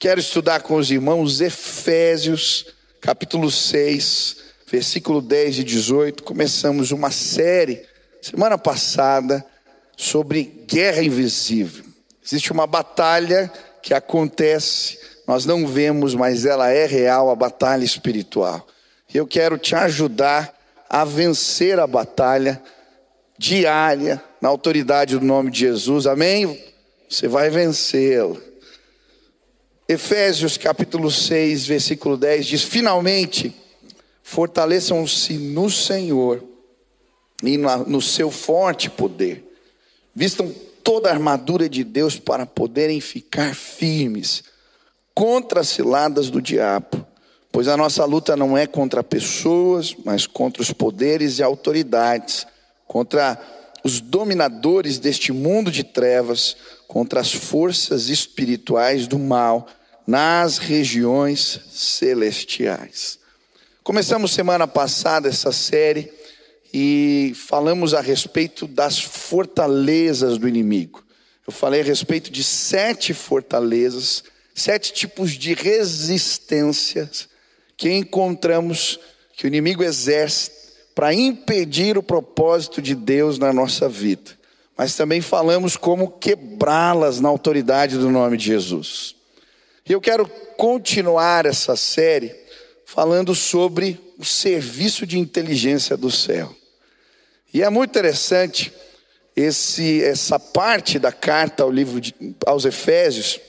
Quero estudar com os irmãos Efésios, capítulo 6, versículo 10 e 18. Começamos uma série semana passada sobre guerra invisível. Existe uma batalha que acontece, nós não vemos, mas ela é real, a batalha espiritual. E eu quero te ajudar a vencer a batalha diária na autoridade do nome de Jesus. Amém? Você vai vencê-la. Efésios capítulo 6, versículo 10 diz: Finalmente, fortaleçam-se no Senhor e no seu forte poder. Vistam toda a armadura de Deus para poderem ficar firmes contra as ciladas do diabo. Pois a nossa luta não é contra pessoas, mas contra os poderes e autoridades, contra os dominadores deste mundo de trevas, contra as forças espirituais do mal nas regiões celestiais. Começamos semana passada essa série e falamos a respeito das fortalezas do inimigo. Eu falei a respeito de sete fortalezas, sete tipos de resistências que encontramos que o inimigo exerce para impedir o propósito de Deus na nossa vida. Mas também falamos como quebrá-las na autoridade do nome de Jesus. E eu quero continuar essa série falando sobre o serviço de inteligência do céu. E é muito interessante esse, essa parte da carta ao livro de, aos Efésios,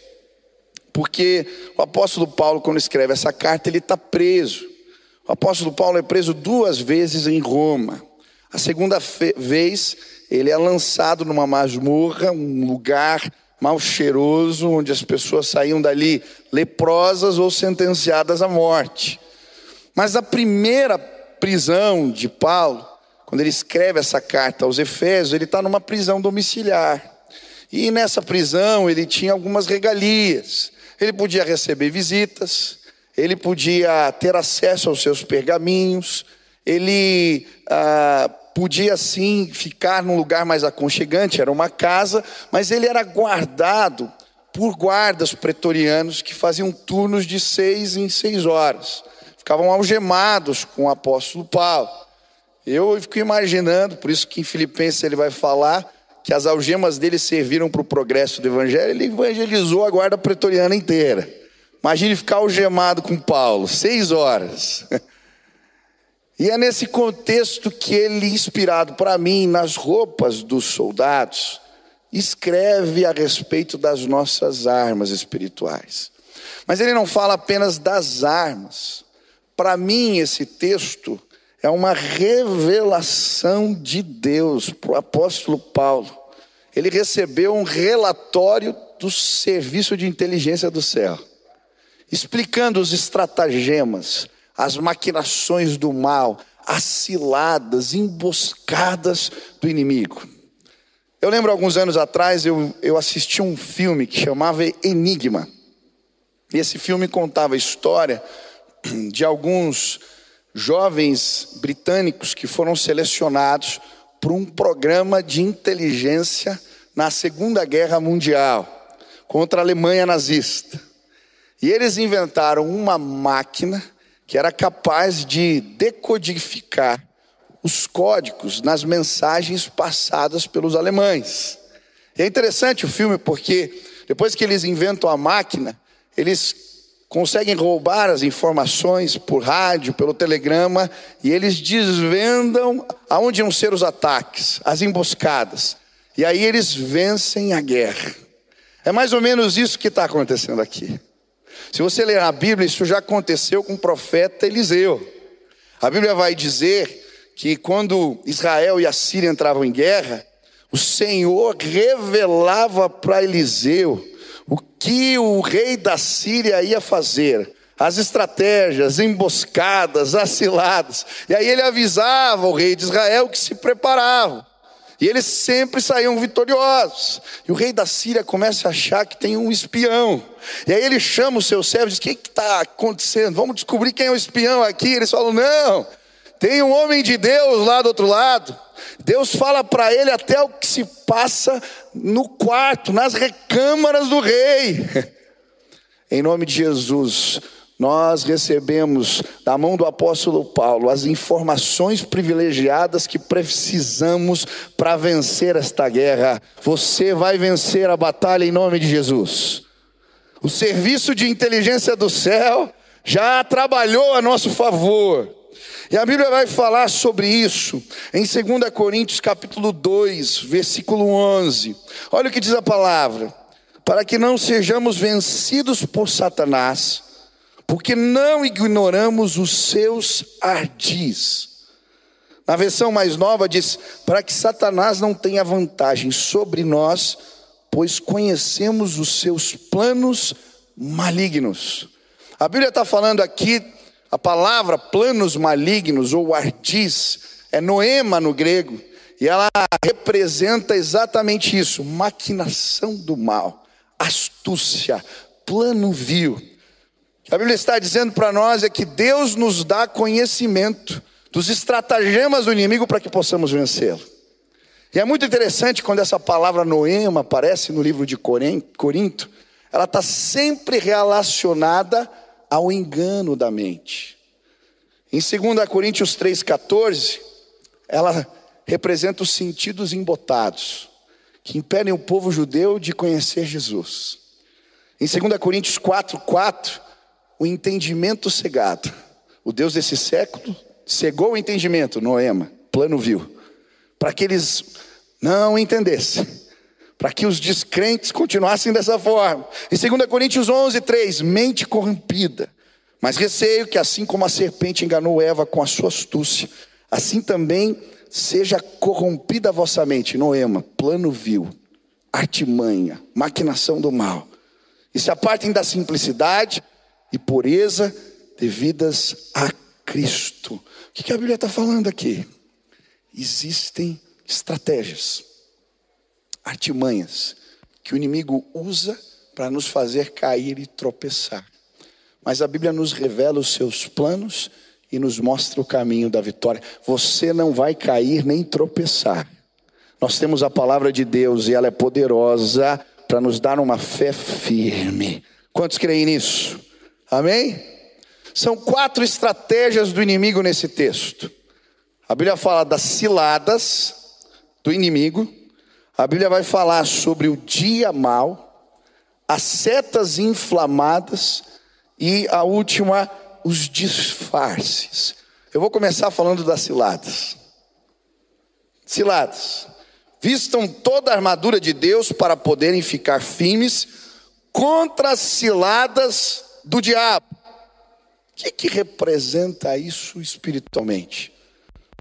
porque o apóstolo Paulo, quando escreve essa carta, ele está preso. O apóstolo Paulo é preso duas vezes em Roma. A segunda vez, ele é lançado numa masmorra, um lugar mal cheiroso, onde as pessoas saíam dali leprosas ou sentenciadas à morte. Mas a primeira prisão de Paulo, quando ele escreve essa carta aos Efésios, ele está numa prisão domiciliar. E nessa prisão ele tinha algumas regalias. Ele podia receber visitas, ele podia ter acesso aos seus pergaminhos, ele ah, podia sim ficar num lugar mais aconchegante, era uma casa, mas ele era guardado por guardas pretorianos que faziam turnos de seis em seis horas. Ficavam algemados com o apóstolo Paulo. Eu fico imaginando, por isso que em Filipenses ele vai falar que as algemas dele serviram para o progresso do evangelho, ele evangelizou a guarda pretoriana inteira. Imagine ficar algemado com Paulo, seis horas. E é nesse contexto que ele, inspirado para mim, nas roupas dos soldados, escreve a respeito das nossas armas espirituais. Mas ele não fala apenas das armas. Para mim, esse texto é uma revelação de Deus para o apóstolo Paulo. Ele recebeu um relatório do serviço de inteligência do céu, explicando os estratagemas, as maquinações do mal, as ciladas, emboscadas do inimigo. Eu lembro alguns anos atrás, eu, eu assisti um filme que chamava Enigma. E esse filme contava a história de alguns jovens britânicos que foram selecionados para um programa de inteligência na Segunda Guerra Mundial contra a Alemanha nazista. E eles inventaram uma máquina que era capaz de decodificar os códigos nas mensagens passadas pelos alemães. E é interessante o filme porque depois que eles inventam a máquina, eles conseguem roubar as informações por rádio, pelo telegrama, e eles desvendam aonde iam ser os ataques, as emboscadas. E aí eles vencem a guerra. É mais ou menos isso que está acontecendo aqui. Se você ler a Bíblia, isso já aconteceu com o profeta Eliseu. A Bíblia vai dizer que quando Israel e a Síria entravam em guerra, o Senhor revelava para Eliseu o que o rei da Síria ia fazer, as estratégias, emboscadas, aciladas. E aí ele avisava o rei de Israel que se preparava. E eles sempre saíam vitoriosos. E o rei da Síria começa a achar que tem um espião. E aí ele chama os seus servos e diz: O que está acontecendo? Vamos descobrir quem é o espião aqui. Eles falam: Não, tem um homem de Deus lá do outro lado. Deus fala para ele até o que se passa no quarto, nas recâmaras do rei. Em nome de Jesus, nós recebemos da mão do apóstolo Paulo as informações privilegiadas que precisamos para vencer esta guerra. Você vai vencer a batalha em nome de Jesus. O serviço de inteligência do céu já trabalhou a nosso favor. E a Bíblia vai falar sobre isso em 2 Coríntios capítulo 2, versículo 11. Olha o que diz a palavra: para que não sejamos vencidos por Satanás, porque não ignoramos os seus ardis. Na versão mais nova diz: para que Satanás não tenha vantagem sobre nós, pois conhecemos os seus planos malignos. A Bíblia está falando aqui, a palavra planos malignos ou ardis, é noema no grego, e ela representa exatamente isso: maquinação do mal, astúcia, plano vil. A Bíblia está dizendo para nós é que Deus nos dá conhecimento dos estratagemas do inimigo para que possamos vencê-lo. E é muito interessante quando essa palavra noema aparece no livro de Corinto, ela está sempre relacionada ao engano da mente. Em 2 Coríntios 3,14, ela representa os sentidos embotados, que impedem o povo judeu de conhecer Jesus. Em 2 Coríntios 4,4, o entendimento cegado. O Deus desse século cegou o entendimento, Noema, plano viu, para que eles não entendessem, para que os descrentes continuassem dessa forma. Em 2 Coríntios 11, 3, mente corrompida. Mas receio que assim como a serpente enganou Eva com a sua astúcia, assim também seja corrompida a vossa mente. Noema, plano vil, artimanha, maquinação do mal. E se apartem da simplicidade e pureza devidas a Cristo. O que a Bíblia está falando aqui? Existem estratégias artimanhas que o inimigo usa para nos fazer cair e tropeçar. Mas a Bíblia nos revela os seus planos e nos mostra o caminho da vitória. Você não vai cair nem tropeçar. Nós temos a palavra de Deus e ela é poderosa para nos dar uma fé firme. Quantos creem nisso? Amém? São quatro estratégias do inimigo nesse texto. A Bíblia fala das ciladas do inimigo, a Bíblia vai falar sobre o dia mal, as setas inflamadas e a última, os disfarces. Eu vou começar falando das ciladas. Ciladas. Vistam toda a armadura de Deus para poderem ficar firmes contra as ciladas do diabo. O que, que representa isso espiritualmente?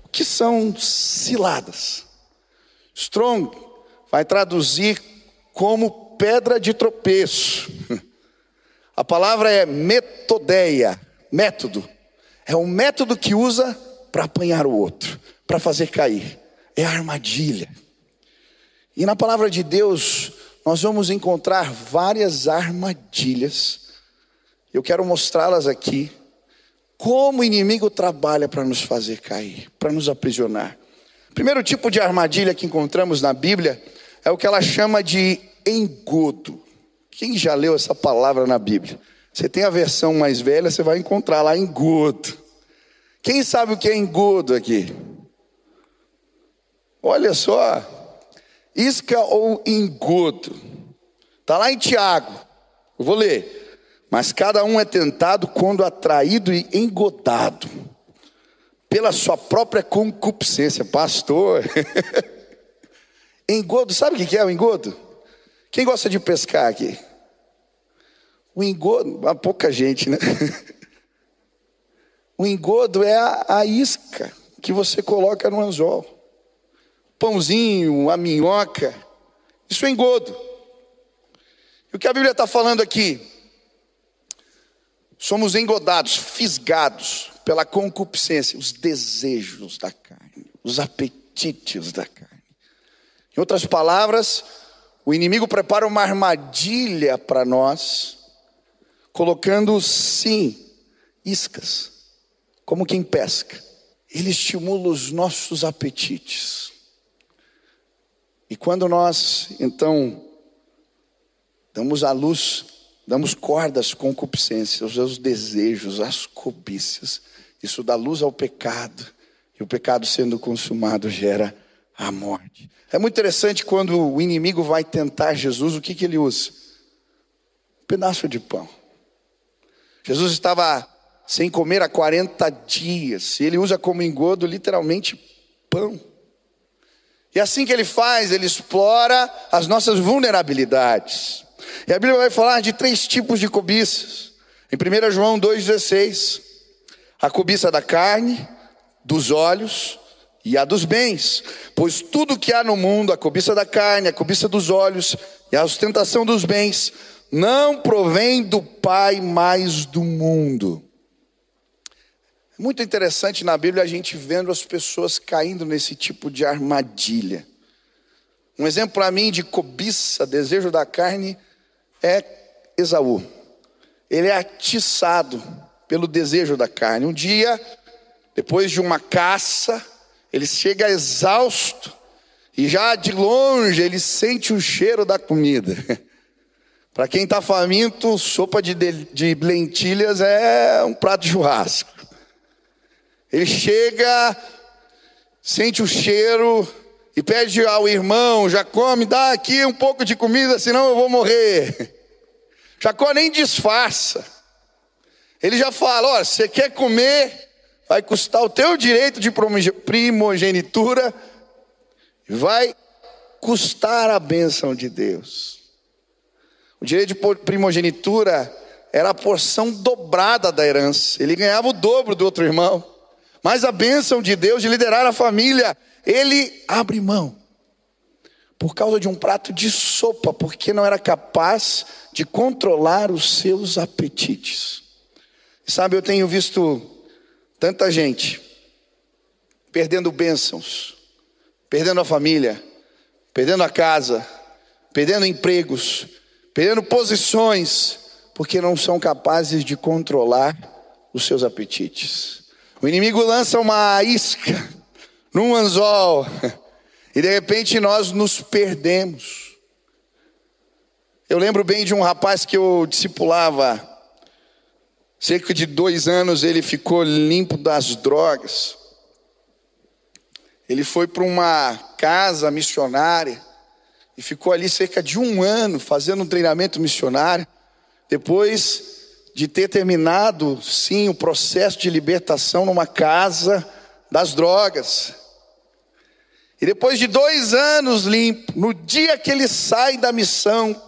O que são ciladas? Strong vai traduzir como pedra de tropeço. A palavra é metodeia, método. É um método que usa para apanhar o outro, para fazer cair. É armadilha. E na palavra de Deus, nós vamos encontrar várias armadilhas. Eu quero mostrá-las aqui. Como o inimigo trabalha para nos fazer cair, para nos aprisionar. Primeiro tipo de armadilha que encontramos na Bíblia é o que ela chama de engodo. Quem já leu essa palavra na Bíblia? Você tem a versão mais velha, você vai encontrar lá engodo. Quem sabe o que é engodo aqui? Olha só, isca ou engodo. Está lá em Tiago, eu vou ler. Mas cada um é tentado quando atraído e engodado pela sua própria concupiscência. Pastor, Engodo, sabe o que é o engodo? Quem gosta de pescar aqui? O engodo, há pouca gente, né? O engodo é a, a isca que você coloca no anzol. Pãozinho, a minhoca. Isso é engodo. E o que a Bíblia está falando aqui? Somos engodados, fisgados pela concupiscência, os desejos da carne, os apetites da carne. Em outras palavras, o inimigo prepara uma armadilha para nós, colocando sim iscas, como quem pesca. Ele estimula os nossos apetites. E quando nós, então, damos à luz damos cordas às concupiscências, aos seus desejos, às cobiças. Isso dá luz ao pecado. E o pecado sendo consumado gera a morte. É muito interessante quando o inimigo vai tentar Jesus, o que, que ele usa? Um pedaço de pão. Jesus estava sem comer há 40 dias, e ele usa como engodo literalmente pão. E assim que ele faz, ele explora as nossas vulnerabilidades. E a Bíblia vai falar de três tipos de cobiças. Em 1 João 2,16, a cobiça da carne, dos olhos e a dos bens. Pois tudo que há no mundo, a cobiça da carne, a cobiça dos olhos e a ostentação dos bens, não provém do Pai, mas do mundo. É muito interessante na Bíblia a gente vendo as pessoas caindo nesse tipo de armadilha. Um exemplo para mim de cobiça, desejo da carne, é Esaú. Ele é atiçado pelo desejo da carne. Um dia, depois de uma caça, ele chega exausto e já de longe ele sente o cheiro da comida. Para quem está faminto, sopa de, de lentilhas é um prato de churrasco. Ele chega, sente o cheiro e pede ao irmão: Jacó, me dá aqui um pouco de comida, senão eu vou morrer. Jacó nem disfarça. Ele já fala: Olha, você quer comer, vai custar o teu direito de primogenitura, vai custar a bênção de Deus. O direito de primogenitura era a porção dobrada da herança. Ele ganhava o dobro do outro irmão. Mas a bênção de Deus de liderar a família, ele abre mão. Por causa de um prato de sopa, porque não era capaz de controlar os seus apetites. Sabe, eu tenho visto tanta gente perdendo bênçãos, perdendo a família, perdendo a casa, perdendo empregos, perdendo posições, porque não são capazes de controlar os seus apetites. O inimigo lança uma isca num anzol e de repente nós nos perdemos. Eu lembro bem de um rapaz que eu discipulava Cerca de dois anos ele ficou limpo das drogas. Ele foi para uma casa missionária e ficou ali cerca de um ano fazendo um treinamento missionário. Depois de ter terminado, sim, o processo de libertação numa casa das drogas. E depois de dois anos limpo, no dia que ele sai da missão,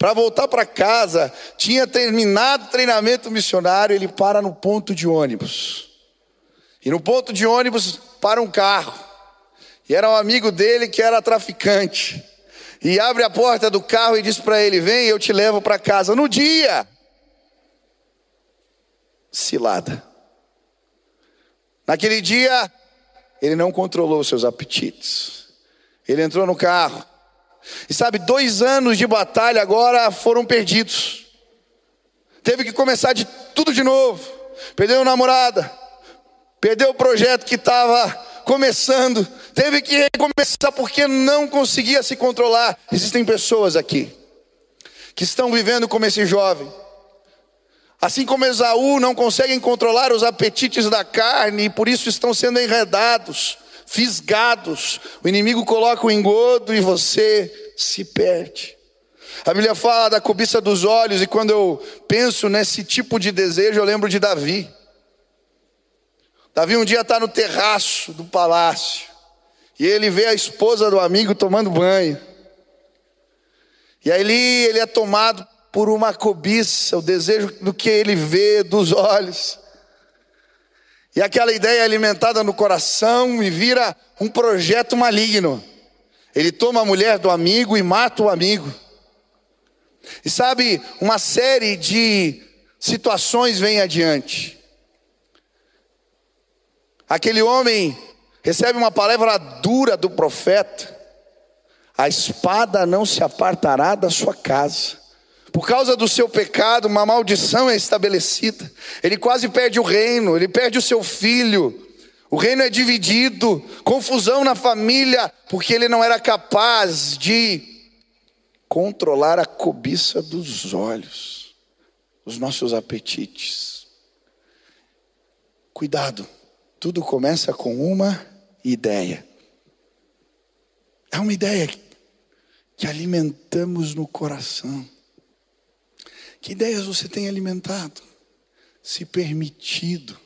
para voltar para casa, tinha terminado o treinamento missionário, ele para no ponto de ônibus. E no ponto de ônibus para um carro. E era um amigo dele que era traficante. E abre a porta do carro e diz para ele: Vem, eu te levo para casa. No dia, cilada. Naquele dia, ele não controlou seus apetites. Ele entrou no carro, e sabe, dois anos de batalha agora foram perdidos. Teve que começar de tudo de novo. Perdeu a namorada, perdeu o projeto que estava começando, teve que recomeçar porque não conseguia se controlar. Existem pessoas aqui que estão vivendo como esse jovem. Assim como Esaú não conseguem controlar os apetites da carne e por isso estão sendo enredados fisgados. O inimigo coloca o engodo e você se perde. A Bíblia fala da cobiça dos olhos, e quando eu penso nesse tipo de desejo, eu lembro de Davi. Davi um dia está no terraço do palácio, e ele vê a esposa do amigo tomando banho. E aí ele é tomado por uma cobiça, o desejo do que ele vê dos olhos. E aquela ideia alimentada no coração e vira um projeto maligno. Ele toma a mulher do amigo e mata o amigo. E sabe, uma série de situações vem adiante. Aquele homem recebe uma palavra dura do profeta: a espada não se apartará da sua casa. Por causa do seu pecado, uma maldição é estabelecida. Ele quase perde o reino, ele perde o seu filho. O reino é dividido, confusão na família, porque ele não era capaz de controlar a cobiça dos olhos. os nossos apetites. Cuidado, tudo começa com uma ideia. É uma ideia que alimentamos no coração. Que ideias você tem alimentado? Se permitido?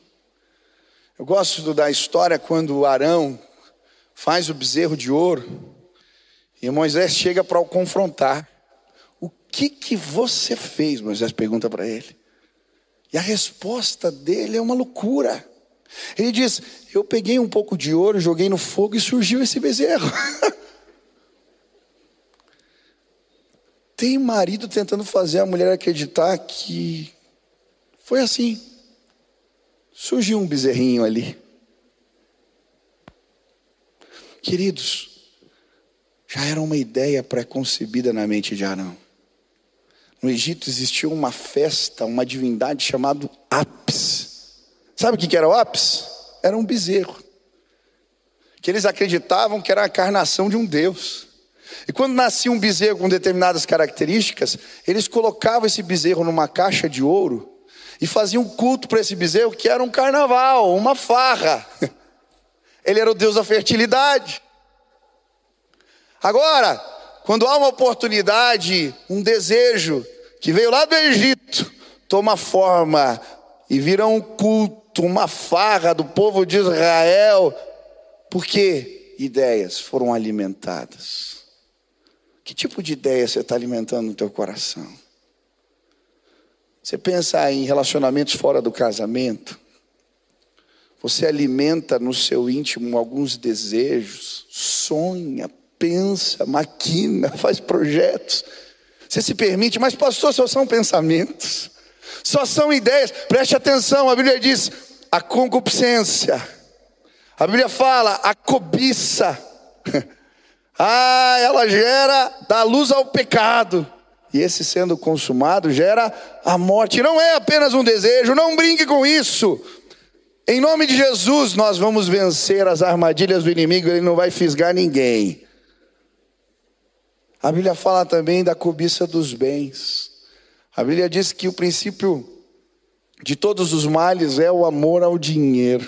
Eu gosto da história quando Arão faz o bezerro de ouro e Moisés chega para o confrontar. O que que você fez? Moisés pergunta para ele. E a resposta dele é uma loucura. Ele diz: Eu peguei um pouco de ouro, joguei no fogo e surgiu esse bezerro. Tem marido tentando fazer a mulher acreditar que foi assim. Surgiu um bezerrinho ali. Queridos, já era uma ideia pré-concebida na mente de Arão. No Egito existia uma festa, uma divindade chamada Apis. Sabe o que era o Apis? Era um bezerro. Que eles acreditavam que era a encarnação de um Deus. E quando nascia um bezerro com determinadas características, eles colocavam esse bezerro numa caixa de ouro e faziam um culto para esse bezerro que era um carnaval, uma farra. Ele era o Deus da fertilidade. Agora, quando há uma oportunidade, um desejo que veio lá do Egito, toma forma e vira um culto, uma farra do povo de Israel, porque ideias foram alimentadas. Que tipo de ideia você está alimentando no teu coração? Você pensa em relacionamentos fora do casamento? Você alimenta no seu íntimo alguns desejos, sonha, pensa, maquina, faz projetos. Você se permite, mas pastor, só são pensamentos, só são ideias. Preste atenção, a Bíblia diz a concupiscência. A Bíblia fala a cobiça. Ah, ela gera, dá luz ao pecado. E esse sendo consumado gera a morte. Não é apenas um desejo, não brinque com isso. Em nome de Jesus, nós vamos vencer as armadilhas do inimigo, ele não vai fisgar ninguém. A Bíblia fala também da cobiça dos bens. A Bíblia diz que o princípio de todos os males é o amor ao dinheiro.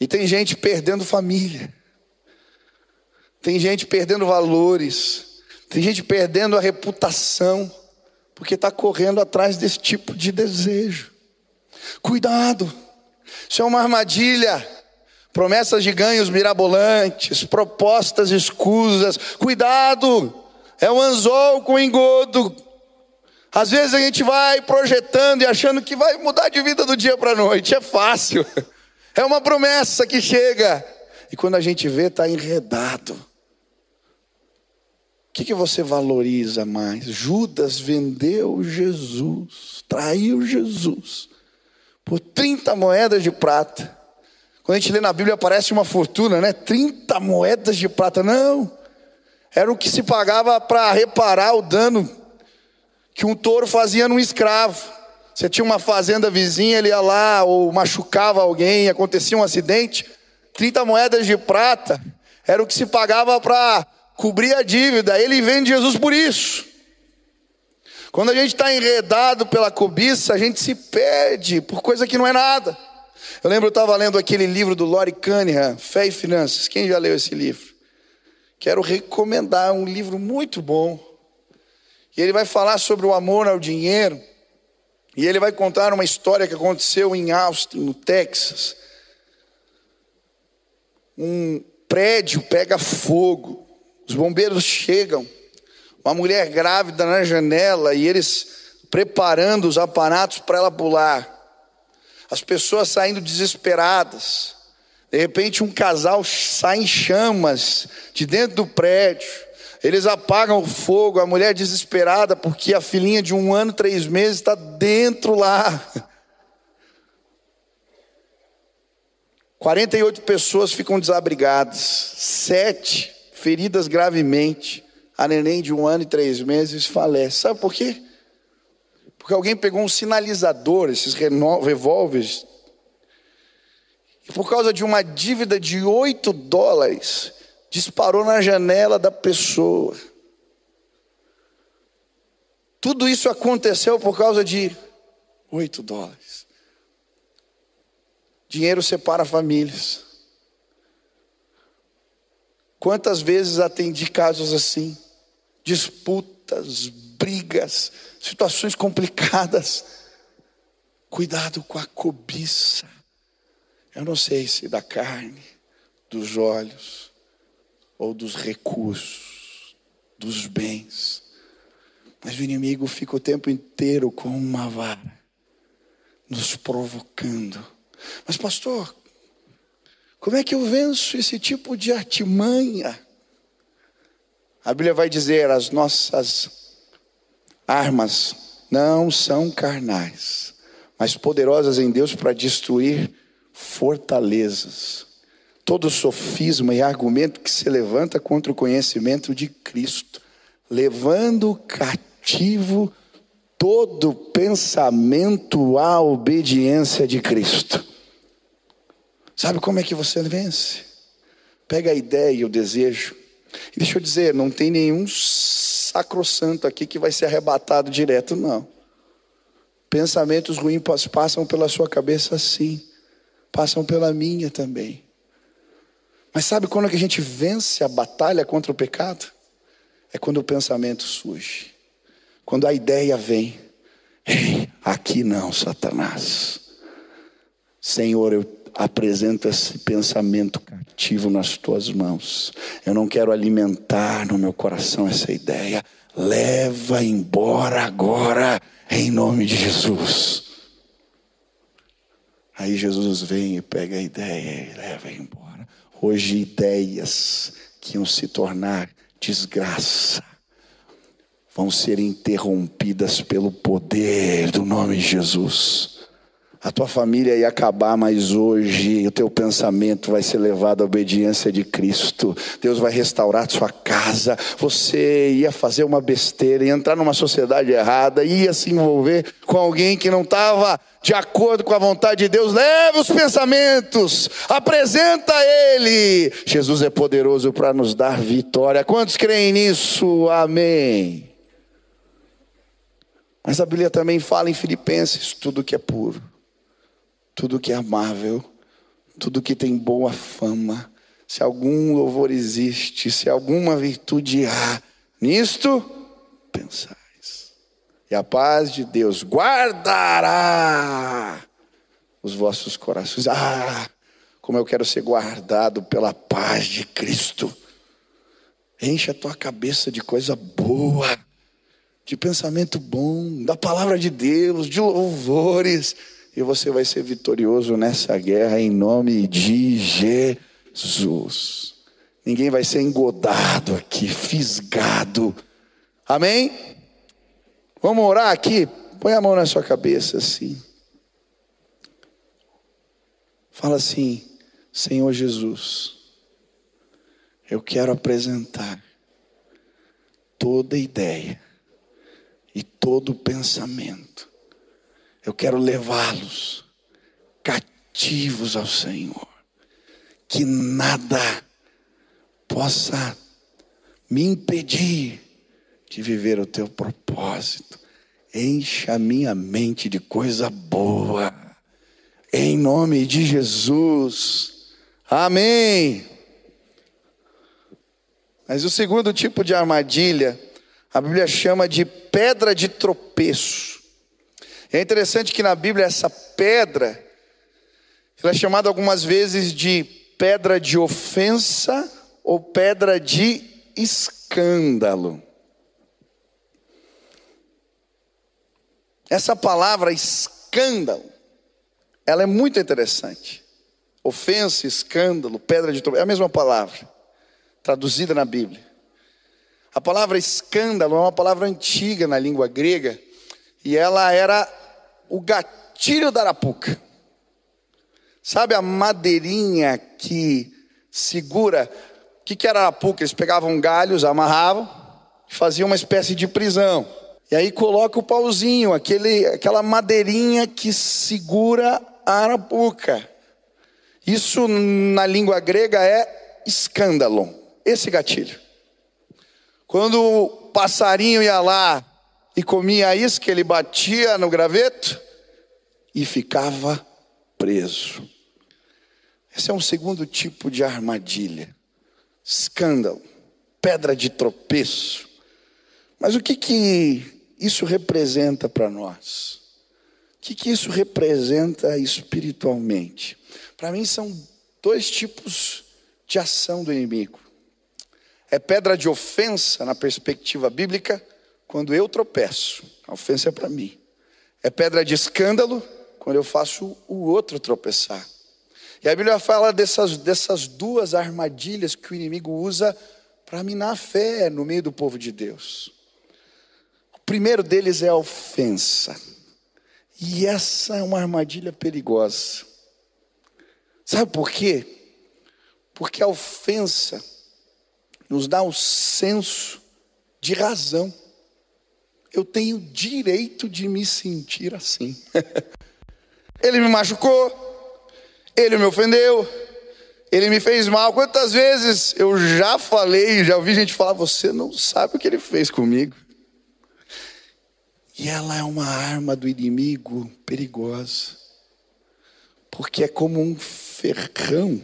E tem gente perdendo família. Tem gente perdendo valores. Tem gente perdendo a reputação. Porque está correndo atrás desse tipo de desejo. Cuidado. Isso é uma armadilha promessas de ganhos mirabolantes, propostas escusas. Cuidado, é um anzol com engodo. Às vezes a gente vai projetando e achando que vai mudar de vida do dia para a noite. É fácil. É uma promessa que chega. E quando a gente vê, está enredado. Que, que você valoriza mais? Judas vendeu Jesus, traiu Jesus por 30 moedas de prata. Quando a gente lê na Bíblia parece uma fortuna, né? 30 moedas de prata. Não. Era o que se pagava para reparar o dano que um touro fazia num escravo. Você tinha uma fazenda vizinha, ele ia lá ou machucava alguém, acontecia um acidente. 30 moedas de prata era o que se pagava para cobrir a dívida. Ele vende Jesus por isso. Quando a gente está enredado pela cobiça, a gente se perde por coisa que não é nada. Eu lembro, eu estava lendo aquele livro do Lori Cunningham, Fé e Finanças. Quem já leu esse livro? Quero recomendar, um livro muito bom. E ele vai falar sobre o amor ao dinheiro. E ele vai contar uma história que aconteceu em Austin, no Texas. Um prédio pega fogo. Os bombeiros chegam. Uma mulher grávida na janela e eles preparando os aparatos para ela pular as pessoas saindo desesperadas. De repente, um casal sai em chamas de dentro do prédio. Eles apagam o fogo, a mulher desesperada porque a filhinha de um ano, três meses está dentro lá. 48 pessoas ficam desabrigadas, sete feridas gravemente. A neném de um ano e três meses falece. Sabe por quê? Porque alguém pegou um sinalizador, esses revólveres, e por causa de uma dívida de 8 dólares, disparou na janela da pessoa. Tudo isso aconteceu por causa de oito dólares. Dinheiro separa famílias. Quantas vezes atendi casos assim? Disputas, brigas, situações complicadas. Cuidado com a cobiça. Eu não sei se da carne, dos olhos, ou dos recursos, dos bens. Mas o inimigo fica o tempo inteiro com uma vara, nos provocando. Mas, pastor, como é que eu venço esse tipo de artimanha? A Bíblia vai dizer: as nossas armas não são carnais, mas poderosas em Deus para destruir fortalezas. Todo sofisma e argumento que se levanta contra o conhecimento de Cristo, levando cativo todo pensamento à obediência de Cristo. Sabe como é que você vence? Pega a ideia e o desejo. E deixa eu dizer, não tem nenhum sacrossanto aqui que vai ser arrebatado direto, não. Pensamentos ruins passam pela sua cabeça sim, passam pela minha também. Mas sabe quando que a gente vence a batalha contra o pecado? É quando o pensamento surge. Quando a ideia vem. Ei, aqui não, Satanás. Senhor, eu apresento esse pensamento cativo nas tuas mãos. Eu não quero alimentar no meu coração essa ideia. Leva embora agora, em nome de Jesus. Aí Jesus vem e pega a ideia e leva embora. Hoje, ideias que iam se tornar desgraça vão ser interrompidas pelo poder do nome de Jesus. A tua família ia acabar, mas hoje o teu pensamento vai ser levado à obediência de Cristo. Deus vai restaurar sua casa. Você ia fazer uma besteira, ia entrar numa sociedade errada, ia se envolver com alguém que não estava de acordo com a vontade de Deus. Leve os pensamentos, apresenta Ele. Jesus é poderoso para nos dar vitória. Quantos creem nisso? Amém. Mas a Bíblia também fala em Filipenses: tudo que é puro tudo que é amável, tudo que tem boa fama, se algum louvor existe, se alguma virtude há, nisto pensais. E a paz de Deus guardará os vossos corações. Ah, como eu quero ser guardado pela paz de Cristo. Enche a tua cabeça de coisa boa, de pensamento bom, da palavra de Deus, de louvores e você vai ser vitorioso nessa guerra em nome de Jesus. Ninguém vai ser engodado aqui, fisgado. Amém? Vamos orar aqui? Põe a mão na sua cabeça assim. Fala assim: Senhor Jesus, eu quero apresentar toda ideia e todo pensamento eu quero levá-los cativos ao Senhor. Que nada possa me impedir de viver o teu propósito. Encha a minha mente de coisa boa. Em nome de Jesus. Amém. Mas o segundo tipo de armadilha, a Bíblia chama de pedra de tropeço. É interessante que na Bíblia essa pedra, ela é chamada algumas vezes de pedra de ofensa ou pedra de escândalo. Essa palavra escândalo, ela é muito interessante. Ofensa, escândalo, pedra de é a mesma palavra, traduzida na Bíblia. A palavra escândalo é uma palavra antiga na língua grega, e ela era o gatilho da arapuca. Sabe a madeirinha que segura? O que, que era arapuca? Eles pegavam galhos, amarravam, faziam uma espécie de prisão. E aí coloca o pauzinho, aquele, aquela madeirinha que segura a arapuca. Isso na língua grega é escândalo, esse gatilho. Quando o passarinho ia lá e comia a isca, ele batia no graveto e ficava preso. Esse é um segundo tipo de armadilha. Escândalo, pedra de tropeço. Mas o que que isso representa para nós? O que que isso representa espiritualmente? Para mim são dois tipos de ação do inimigo. É pedra de ofensa na perspectiva bíblica quando eu tropeço. A ofensa é para mim. É pedra de escândalo quando eu faço o outro tropeçar. E a Bíblia fala dessas, dessas duas armadilhas que o inimigo usa para minar a fé no meio do povo de Deus. O primeiro deles é a ofensa. E essa é uma armadilha perigosa. Sabe por quê? Porque a ofensa nos dá o senso de razão. Eu tenho direito de me sentir assim. ele me machucou, ele me ofendeu, ele me fez mal. Quantas vezes eu já falei, já ouvi gente falar: você não sabe o que ele fez comigo. E ela é uma arma do inimigo perigosa, porque é como um ferrão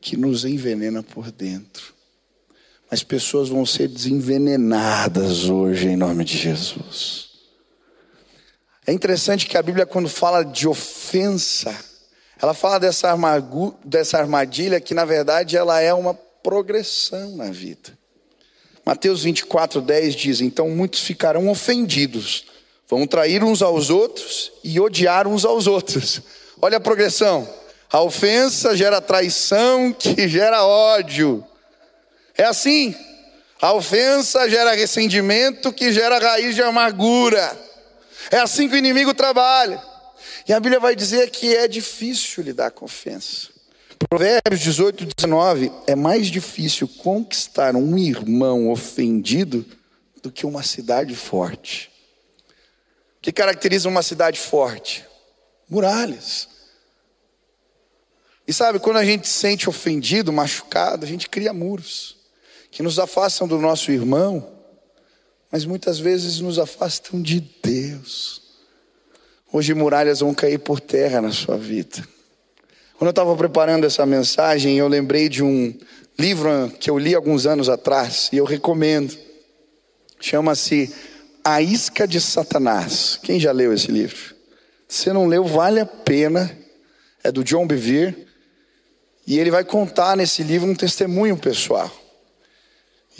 que nos envenena por dentro. As pessoas vão ser desenvenenadas hoje em nome de Jesus. É interessante que a Bíblia, quando fala de ofensa, ela fala dessa, dessa armadilha que, na verdade, ela é uma progressão na vida. Mateus 24, 10 diz: Então muitos ficarão ofendidos, vão trair uns aos outros e odiar uns aos outros. Olha a progressão. A ofensa gera traição, que gera ódio. É assim. A ofensa gera ressentimento, que gera raiz de amargura. É assim que o inimigo trabalha. E a Bíblia vai dizer que é difícil lidar com ofensa. Provérbios 18, 19. É mais difícil conquistar um irmão ofendido do que uma cidade forte. O que caracteriza uma cidade forte? Muralhas. E sabe, quando a gente se sente ofendido, machucado, a gente cria muros que nos afastam do nosso irmão, mas muitas vezes nos afastam de Deus. Hoje muralhas vão cair por terra na sua vida. Quando eu estava preparando essa mensagem, eu lembrei de um livro que eu li alguns anos atrás e eu recomendo. Chama-se A Isca de Satanás. Quem já leu esse livro? Se não leu, vale a pena. É do John Bevere. E ele vai contar nesse livro um testemunho pessoal.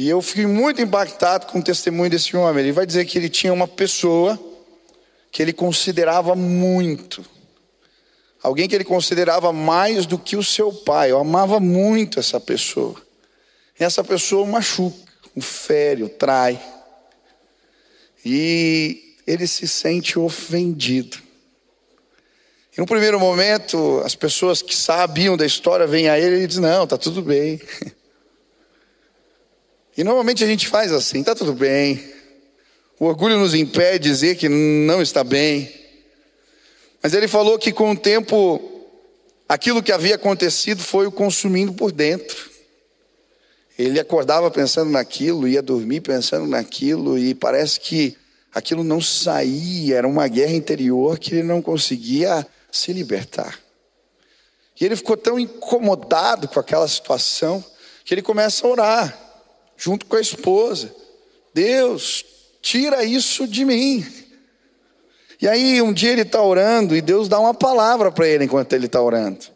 E eu fiquei muito impactado com o testemunho desse homem. Ele vai dizer que ele tinha uma pessoa que ele considerava muito. Alguém que ele considerava mais do que o seu pai. Eu amava muito essa pessoa. E essa pessoa machuca, o fere, o trai. E ele se sente ofendido. E no primeiro momento, as pessoas que sabiam da história vêm a ele e dizem: Não, está tudo bem. E normalmente a gente faz assim: está tudo bem. O orgulho nos impede de dizer que não está bem. Mas ele falou que com o tempo, aquilo que havia acontecido foi o consumindo por dentro. Ele acordava pensando naquilo, ia dormir pensando naquilo, e parece que aquilo não saía, era uma guerra interior que ele não conseguia se libertar. E ele ficou tão incomodado com aquela situação que ele começa a orar, junto com a esposa: Deus, tira isso de mim. E aí um dia ele está orando e Deus dá uma palavra para ele enquanto ele está orando.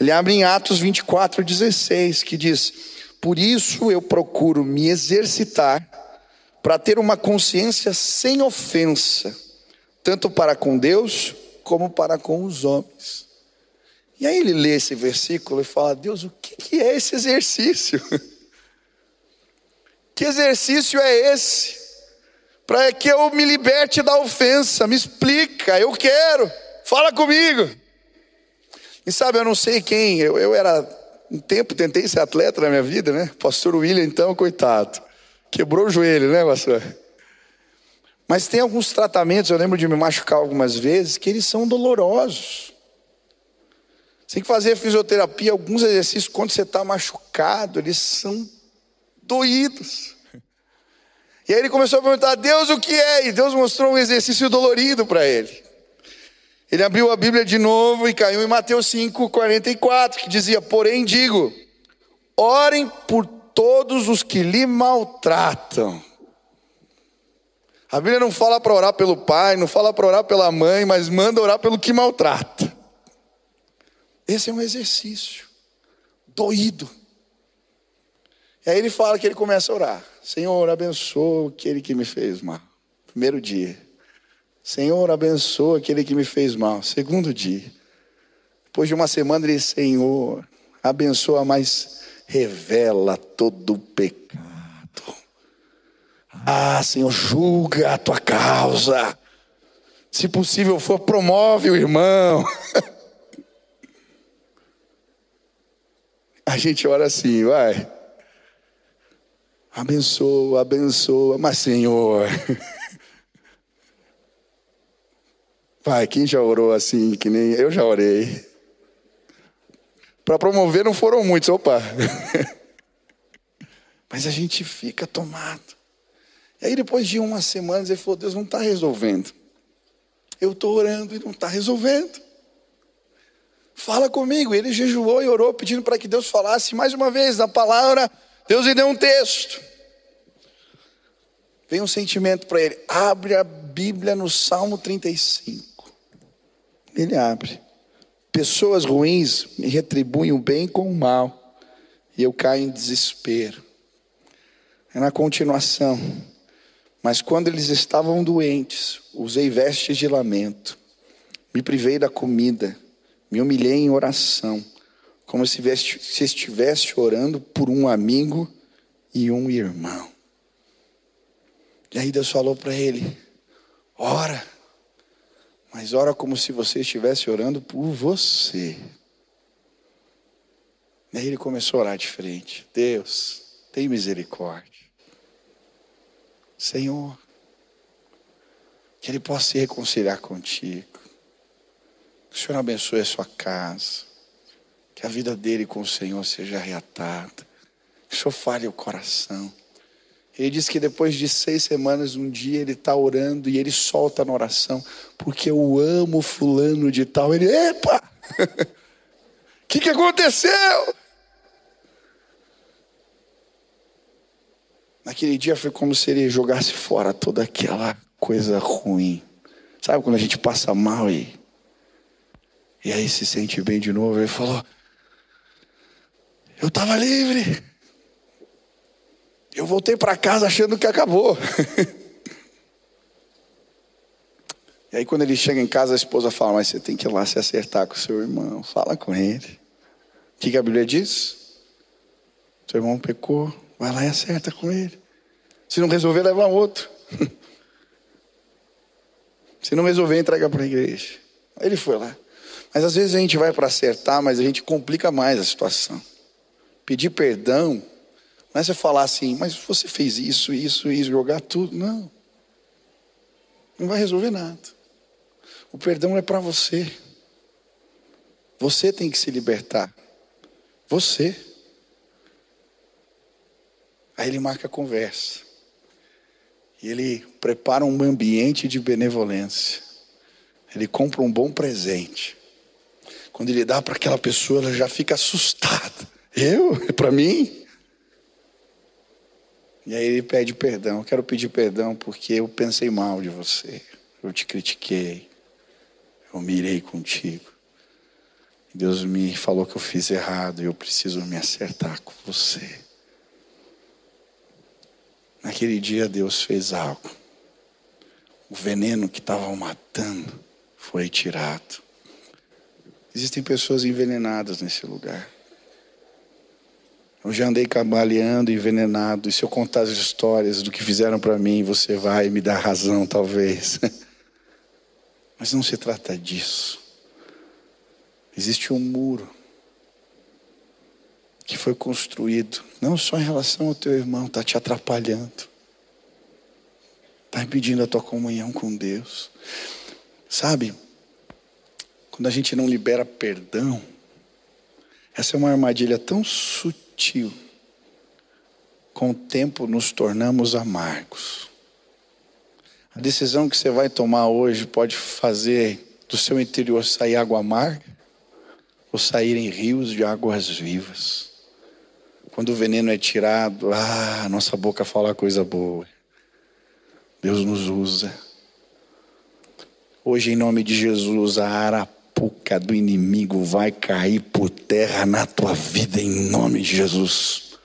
Ele abre em Atos 24, 16, que diz: Por isso eu procuro me exercitar para ter uma consciência sem ofensa, tanto para com Deus como para com os homens. E aí ele lê esse versículo e fala: Deus, o que é esse exercício? Que exercício é esse? Para que eu me liberte da ofensa, me explica, eu quero, fala comigo. E sabe, eu não sei quem, eu, eu era, um tempo tentei ser atleta na minha vida, né? Pastor William, então, coitado, quebrou o joelho, né, pastor? Mas tem alguns tratamentos, eu lembro de me machucar algumas vezes, que eles são dolorosos. Você tem que fazer fisioterapia, alguns exercícios, quando você está machucado, eles são doídos. E aí ele começou a perguntar: Deus, o que é? E Deus mostrou um exercício dolorido para ele. Ele abriu a Bíblia de novo e caiu em Mateus 5, 44, que dizia: Porém digo, orem por todos os que lhe maltratam. A Bíblia não fala para orar pelo pai, não fala para orar pela mãe, mas manda orar pelo que maltrata. Esse é um exercício doído. E aí ele fala que ele começa a orar. Senhor, abençoa aquele que me fez mal. Primeiro dia. Senhor, abençoa aquele que me fez mal. Segundo dia. Depois de uma semana, ele diz: Senhor, abençoa, mas revela todo o pecado. Ah, Senhor, julga a tua causa. Se possível for, promove o irmão. A gente ora assim, vai. Abençoa, abençoa, mas Senhor. Pai, quem já orou assim, que nem eu já orei? Para promover não foram muitos, opa. Mas a gente fica tomado. E aí depois de umas semanas ele falou, Deus não está resolvendo. Eu estou orando e não está resolvendo. Fala comigo. Ele jejuou e orou pedindo para que Deus falasse mais uma vez na palavra Deus lhe deu um texto. Vem um sentimento para ele. Abre a Bíblia no Salmo 35. Ele abre. Pessoas ruins me retribuem o bem com o mal. E eu caio em desespero. É na continuação. Mas quando eles estavam doentes, usei vestes de lamento. Me privei da comida. Me humilhei em oração como se estivesse orando por um amigo e um irmão. E aí Deus falou para ele: ora, mas ora como se você estivesse orando por você. E aí ele começou a orar diferente: Deus, tem misericórdia. Senhor, que ele possa se reconciliar contigo. Que o Senhor abençoe a sua casa que a vida dele com o Senhor seja reatada. Que o Senhor fale o coração. Ele diz que depois de seis semanas, um dia ele está orando e ele solta na oração, porque eu amo fulano de tal. Ele, epa! O que, que aconteceu? Naquele dia foi como se ele jogasse fora toda aquela coisa ruim. Sabe quando a gente passa mal e, e aí se sente bem de novo? Ele falou: eu estava livre. Eu voltei para casa achando que acabou. e aí, quando ele chega em casa, a esposa fala: Mas você tem que ir lá se acertar com o seu irmão. Fala com ele. O que, que a Bíblia diz? Seu irmão pecou, vai lá e acerta com ele. Se não resolver, leva outro. Se não resolver, entrega para a igreja. Ele foi lá. Mas às vezes a gente vai para acertar, mas a gente complica mais a situação. Pedir perdão não é você falar assim, mas você fez isso, isso, isso, jogar tudo. Não. Não vai resolver nada. O perdão é para você. Você tem que se libertar. Você. Aí ele marca a conversa. E ele prepara um ambiente de benevolência. Ele compra um bom presente. Quando ele dá para aquela pessoa, ela já fica assustada. Eu? É para mim? E aí ele pede perdão. Eu quero pedir perdão porque eu pensei mal de você. Eu te critiquei. Eu mirei contigo. Deus me falou que eu fiz errado e eu preciso me acertar com você. Naquele dia Deus fez algo. O veneno que estava matando foi tirado. Existem pessoas envenenadas nesse lugar. Eu já andei cambaleando, envenenado. E se eu contar as histórias do que fizeram para mim, você vai me dar razão, talvez. Mas não se trata disso. Existe um muro que foi construído, não só em relação ao teu irmão, está te atrapalhando, está impedindo a tua comunhão com Deus. Sabe, quando a gente não libera perdão, essa é uma armadilha tão sutil, com o tempo nos tornamos amargos. A decisão que você vai tomar hoje pode fazer do seu interior sair água amarga ou sair em rios de águas vivas. Quando o veneno é tirado, ah, nossa boca fala coisa boa. Deus nos usa. Hoje, em nome de Jesus, a arapuca do inimigo vai cair por terra na tua vida, em nome de Jesus.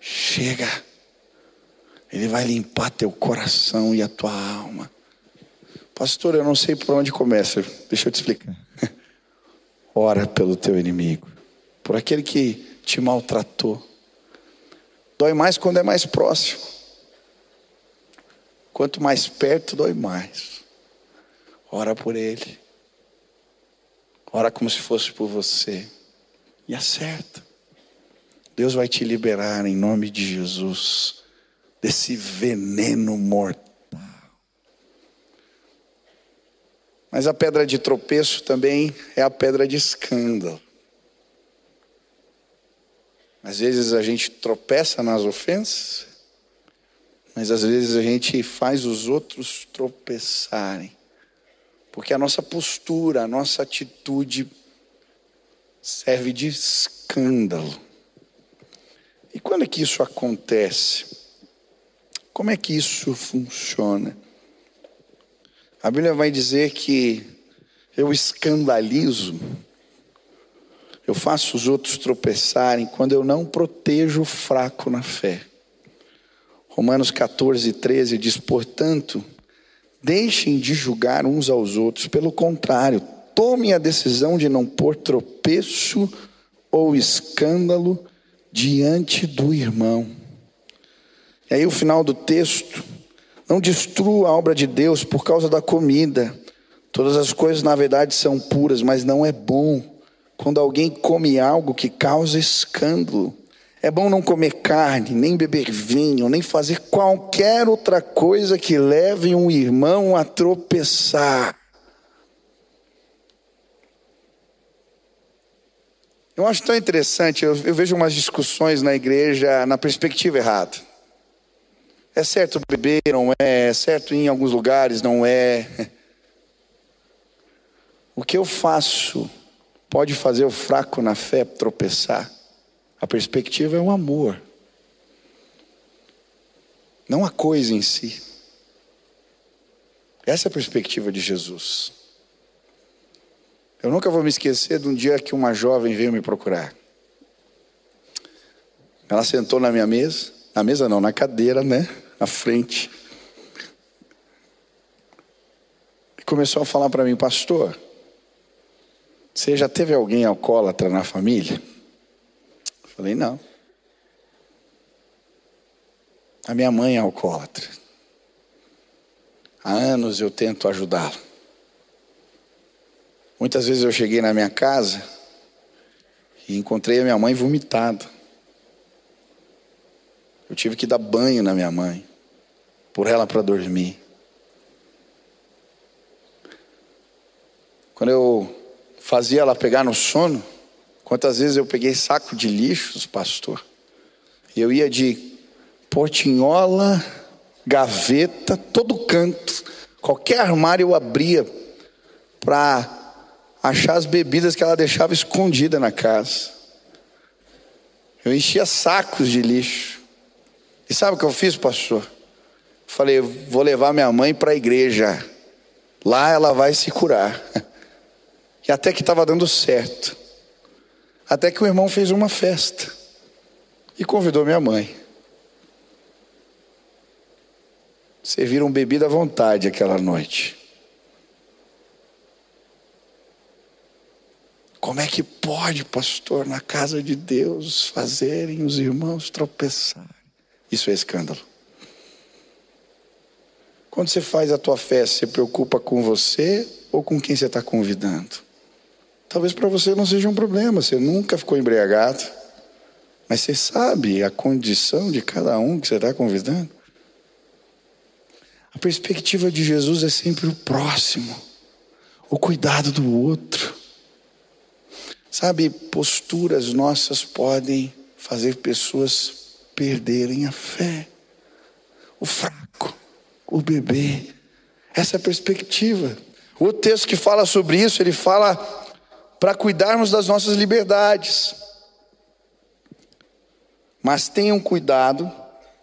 Chega. Ele vai limpar teu coração e a tua alma. Pastor, eu não sei por onde começa. Deixa eu te explicar. Ora pelo teu inimigo, por aquele que te maltratou. Dói mais quando é mais próximo. Quanto mais perto, dói mais. Ora por ele. Ora como se fosse por você. E acerta. Deus vai te liberar em nome de Jesus desse veneno mortal. Mas a pedra de tropeço também é a pedra de escândalo. Às vezes a gente tropeça nas ofensas, mas às vezes a gente faz os outros tropeçarem. Porque a nossa postura, a nossa atitude serve de escândalo. E quando é que isso acontece? Como é que isso funciona? A Bíblia vai dizer que eu escandalizo, eu faço os outros tropeçarem quando eu não protejo o fraco na fé. Romanos 14, 13 diz: portanto, Deixem de julgar uns aos outros, pelo contrário, tomem a decisão de não pôr tropeço ou escândalo diante do irmão. E aí o final do texto, não destrua a obra de Deus por causa da comida. Todas as coisas na verdade são puras, mas não é bom quando alguém come algo que causa escândalo. É bom não comer carne, nem beber vinho, nem fazer qualquer outra coisa que leve um irmão a tropeçar. Eu acho tão interessante, eu, eu, vejo umas discussões na igreja na perspectiva errada. É certo beber, não é, é certo em alguns lugares, não é. O que eu faço pode fazer o fraco na fé tropeçar. A perspectiva é o amor, não a coisa em si. Essa é a perspectiva de Jesus. Eu nunca vou me esquecer de um dia que uma jovem veio me procurar. Ela sentou na minha mesa, na mesa não, na cadeira, né? Na frente. E começou a falar para mim, pastor, você já teve alguém alcoólatra na família? Falei, não. A minha mãe é alcoólatra. Há anos eu tento ajudá-la. Muitas vezes eu cheguei na minha casa e encontrei a minha mãe vomitada. Eu tive que dar banho na minha mãe, por ela para dormir. Quando eu fazia ela pegar no sono, Quantas vezes eu peguei saco de lixos, pastor, eu ia de portinhola, gaveta, todo canto, qualquer armário eu abria para achar as bebidas que ela deixava escondida na casa. Eu enchia sacos de lixo. E sabe o que eu fiz, pastor? Falei, vou levar minha mãe para a igreja. Lá ela vai se curar. E até que estava dando certo. Até que o irmão fez uma festa e convidou minha mãe. Serviram bebida à vontade aquela noite. Como é que pode, pastor, na casa de Deus, fazerem os irmãos tropeçarem? Isso é escândalo. Quando você faz a tua festa, você preocupa com você ou com quem você está convidando? Talvez para você não seja um problema, você nunca ficou embriagado, mas você sabe a condição de cada um que você está convidando. A perspectiva de Jesus é sempre o próximo, o cuidado do outro. Sabe, posturas nossas podem fazer pessoas perderem a fé. O fraco, o bebê. Essa é a perspectiva. O texto que fala sobre isso, ele fala para cuidarmos das nossas liberdades. Mas tenham cuidado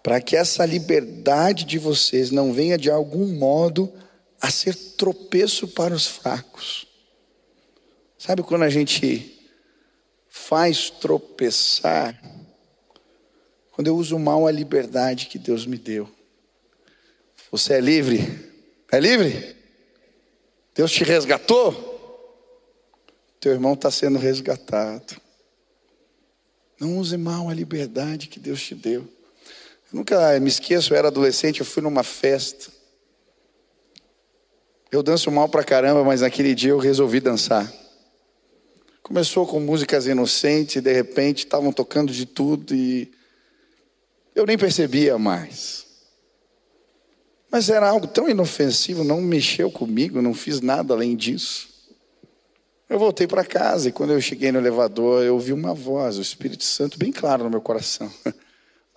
para que essa liberdade de vocês não venha de algum modo a ser tropeço para os fracos. Sabe quando a gente faz tropeçar? Quando eu uso mal a liberdade que Deus me deu. Você é livre? É livre? Deus te resgatou? Teu irmão está sendo resgatado. Não use mal a liberdade que Deus te deu. Eu nunca me esqueço, eu era adolescente, eu fui numa festa. Eu danço mal pra caramba, mas naquele dia eu resolvi dançar. Começou com músicas inocentes, e de repente estavam tocando de tudo e eu nem percebia mais. Mas era algo tão inofensivo, não mexeu comigo, não fiz nada além disso. Eu voltei para casa e quando eu cheguei no elevador, eu ouvi uma voz, o Espírito Santo, bem claro no meu coração.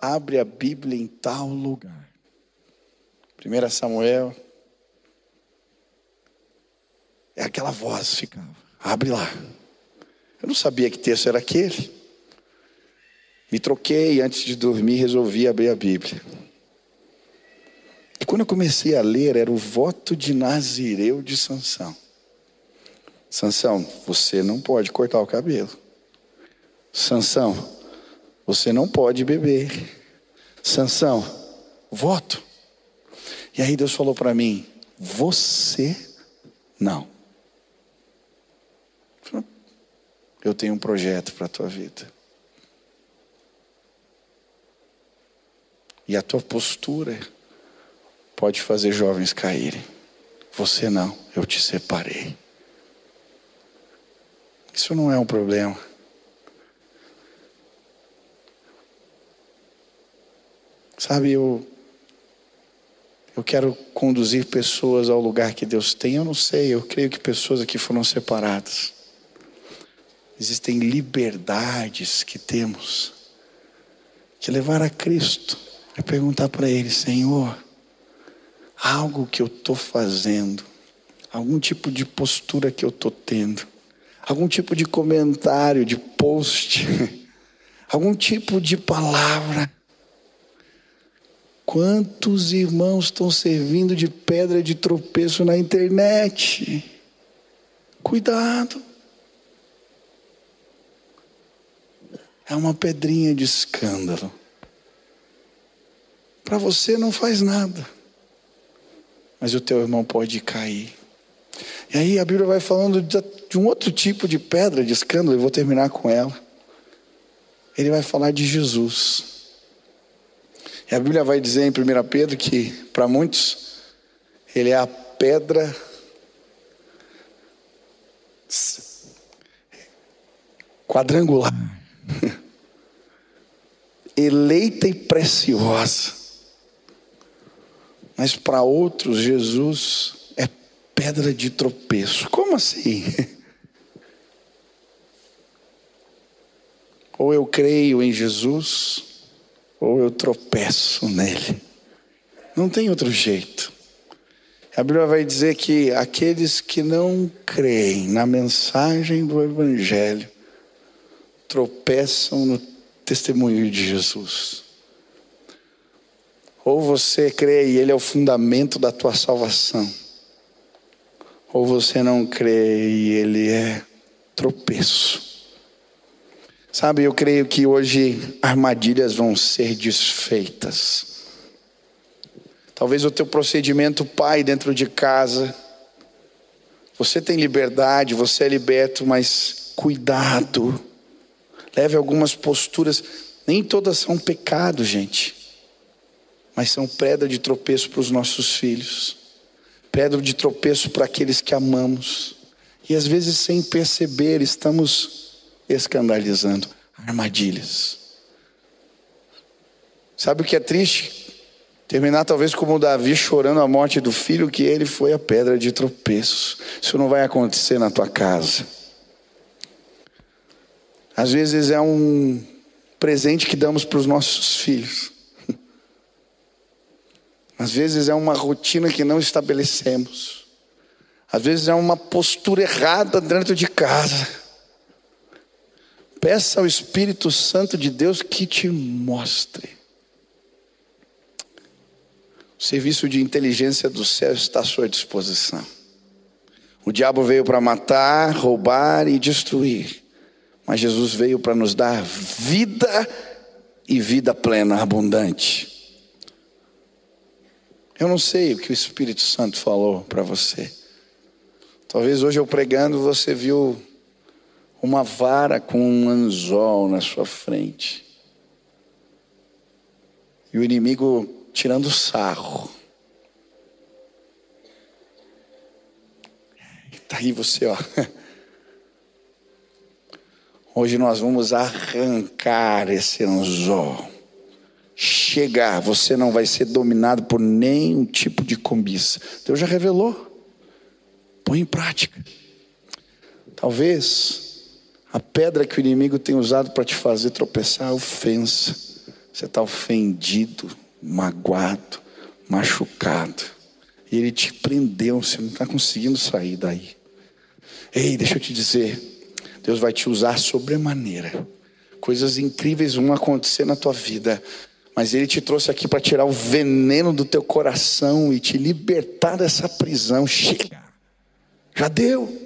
Abre a Bíblia em tal lugar. 1 Samuel. É aquela voz ficava. Abre lá. Eu não sabia que texto era aquele. Me troquei antes de dormir, resolvi abrir a Bíblia. E quando eu comecei a ler, era o voto de Nazireu de Sansão. Sansão, você não pode cortar o cabelo. Sansão, você não pode beber. Sansão, voto. E aí Deus falou para mim: você não. Eu tenho um projeto para a tua vida. E a tua postura pode fazer jovens caírem. Você não, eu te separei. Isso não é um problema. Sabe, eu, eu quero conduzir pessoas ao lugar que Deus tem. Eu não sei, eu creio que pessoas aqui foram separadas. Existem liberdades que temos que levar a Cristo. É perguntar para Ele, Senhor, algo que eu estou fazendo, algum tipo de postura que eu estou tendo, algum tipo de comentário, de post, algum tipo de palavra. Quantos irmãos estão servindo de pedra de tropeço na internet? Cuidado. É uma pedrinha de escândalo. Para você não faz nada, mas o teu irmão pode cair. E aí a Bíblia vai falando de um outro tipo de pedra de escândalo, eu vou terminar com ela. Ele vai falar de Jesus. E a Bíblia vai dizer em 1 Pedro que, para muitos, ele é a pedra quadrangular, eleita e preciosa. Mas para outros, Jesus pedra de tropeço. Como assim? Ou eu creio em Jesus, ou eu tropeço nele. Não tem outro jeito. A Bíblia vai dizer que aqueles que não creem na mensagem do Evangelho tropeçam no testemunho de Jesus. Ou você crê e ele é o fundamento da tua salvação ou você não crê e ele é tropeço. Sabe, eu creio que hoje armadilhas vão ser desfeitas. Talvez o teu procedimento pai dentro de casa, você tem liberdade, você é liberto, mas cuidado. Leve algumas posturas, nem todas são pecado, gente, mas são pedra de tropeço para os nossos filhos pedra de tropeço para aqueles que amamos. E às vezes, sem perceber, estamos escandalizando armadilhas. Sabe o que é triste? Terminar talvez como Davi chorando a morte do filho, que ele foi a pedra de tropeço. Isso não vai acontecer na tua casa. Às vezes é um presente que damos para os nossos filhos. Às vezes é uma rotina que não estabelecemos. Às vezes é uma postura errada dentro de casa. Peça ao Espírito Santo de Deus que te mostre. O serviço de inteligência do céu está à sua disposição. O diabo veio para matar, roubar e destruir. Mas Jesus veio para nos dar vida e vida plena, abundante. Eu não sei o que o Espírito Santo falou para você. Talvez hoje eu pregando você viu uma vara com um anzol na sua frente. E o inimigo tirando sarro. Está aí você, ó. Hoje nós vamos arrancar esse anzol. Chegar, você não vai ser dominado por nenhum tipo de cobiça. Deus já revelou. Põe em prática. Talvez a pedra que o inimigo tem usado para te fazer tropeçar é ofensa. Você está ofendido, magoado, machucado. E ele te prendeu, você não está conseguindo sair daí. Ei, deixa eu te dizer, Deus vai te usar sobremaneira. Coisas incríveis vão acontecer na tua vida. Mas Ele te trouxe aqui para tirar o veneno do teu coração e te libertar dessa prisão. Chega. Já deu.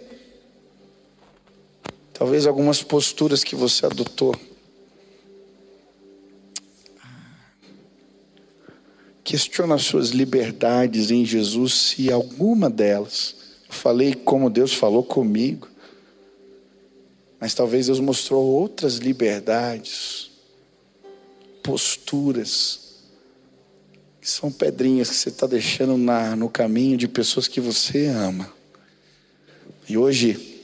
Talvez algumas posturas que você adotou. Questiona as suas liberdades em Jesus, se alguma delas. Eu falei como Deus falou comigo. Mas talvez Deus mostrou outras liberdades, posturas, que são pedrinhas que você está deixando na, no caminho de pessoas que você ama. E hoje,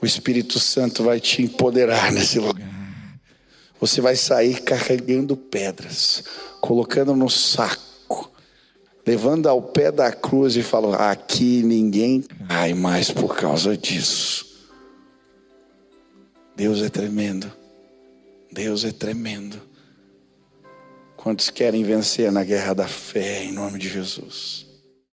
o Espírito Santo vai te empoderar nesse lugar. Você vai sair carregando pedras, colocando no saco, levando ao pé da cruz e falando: aqui ninguém cai mais por causa disso. Deus é tremendo. Deus é tremendo. Quantos querem vencer na guerra da fé em nome de Jesus?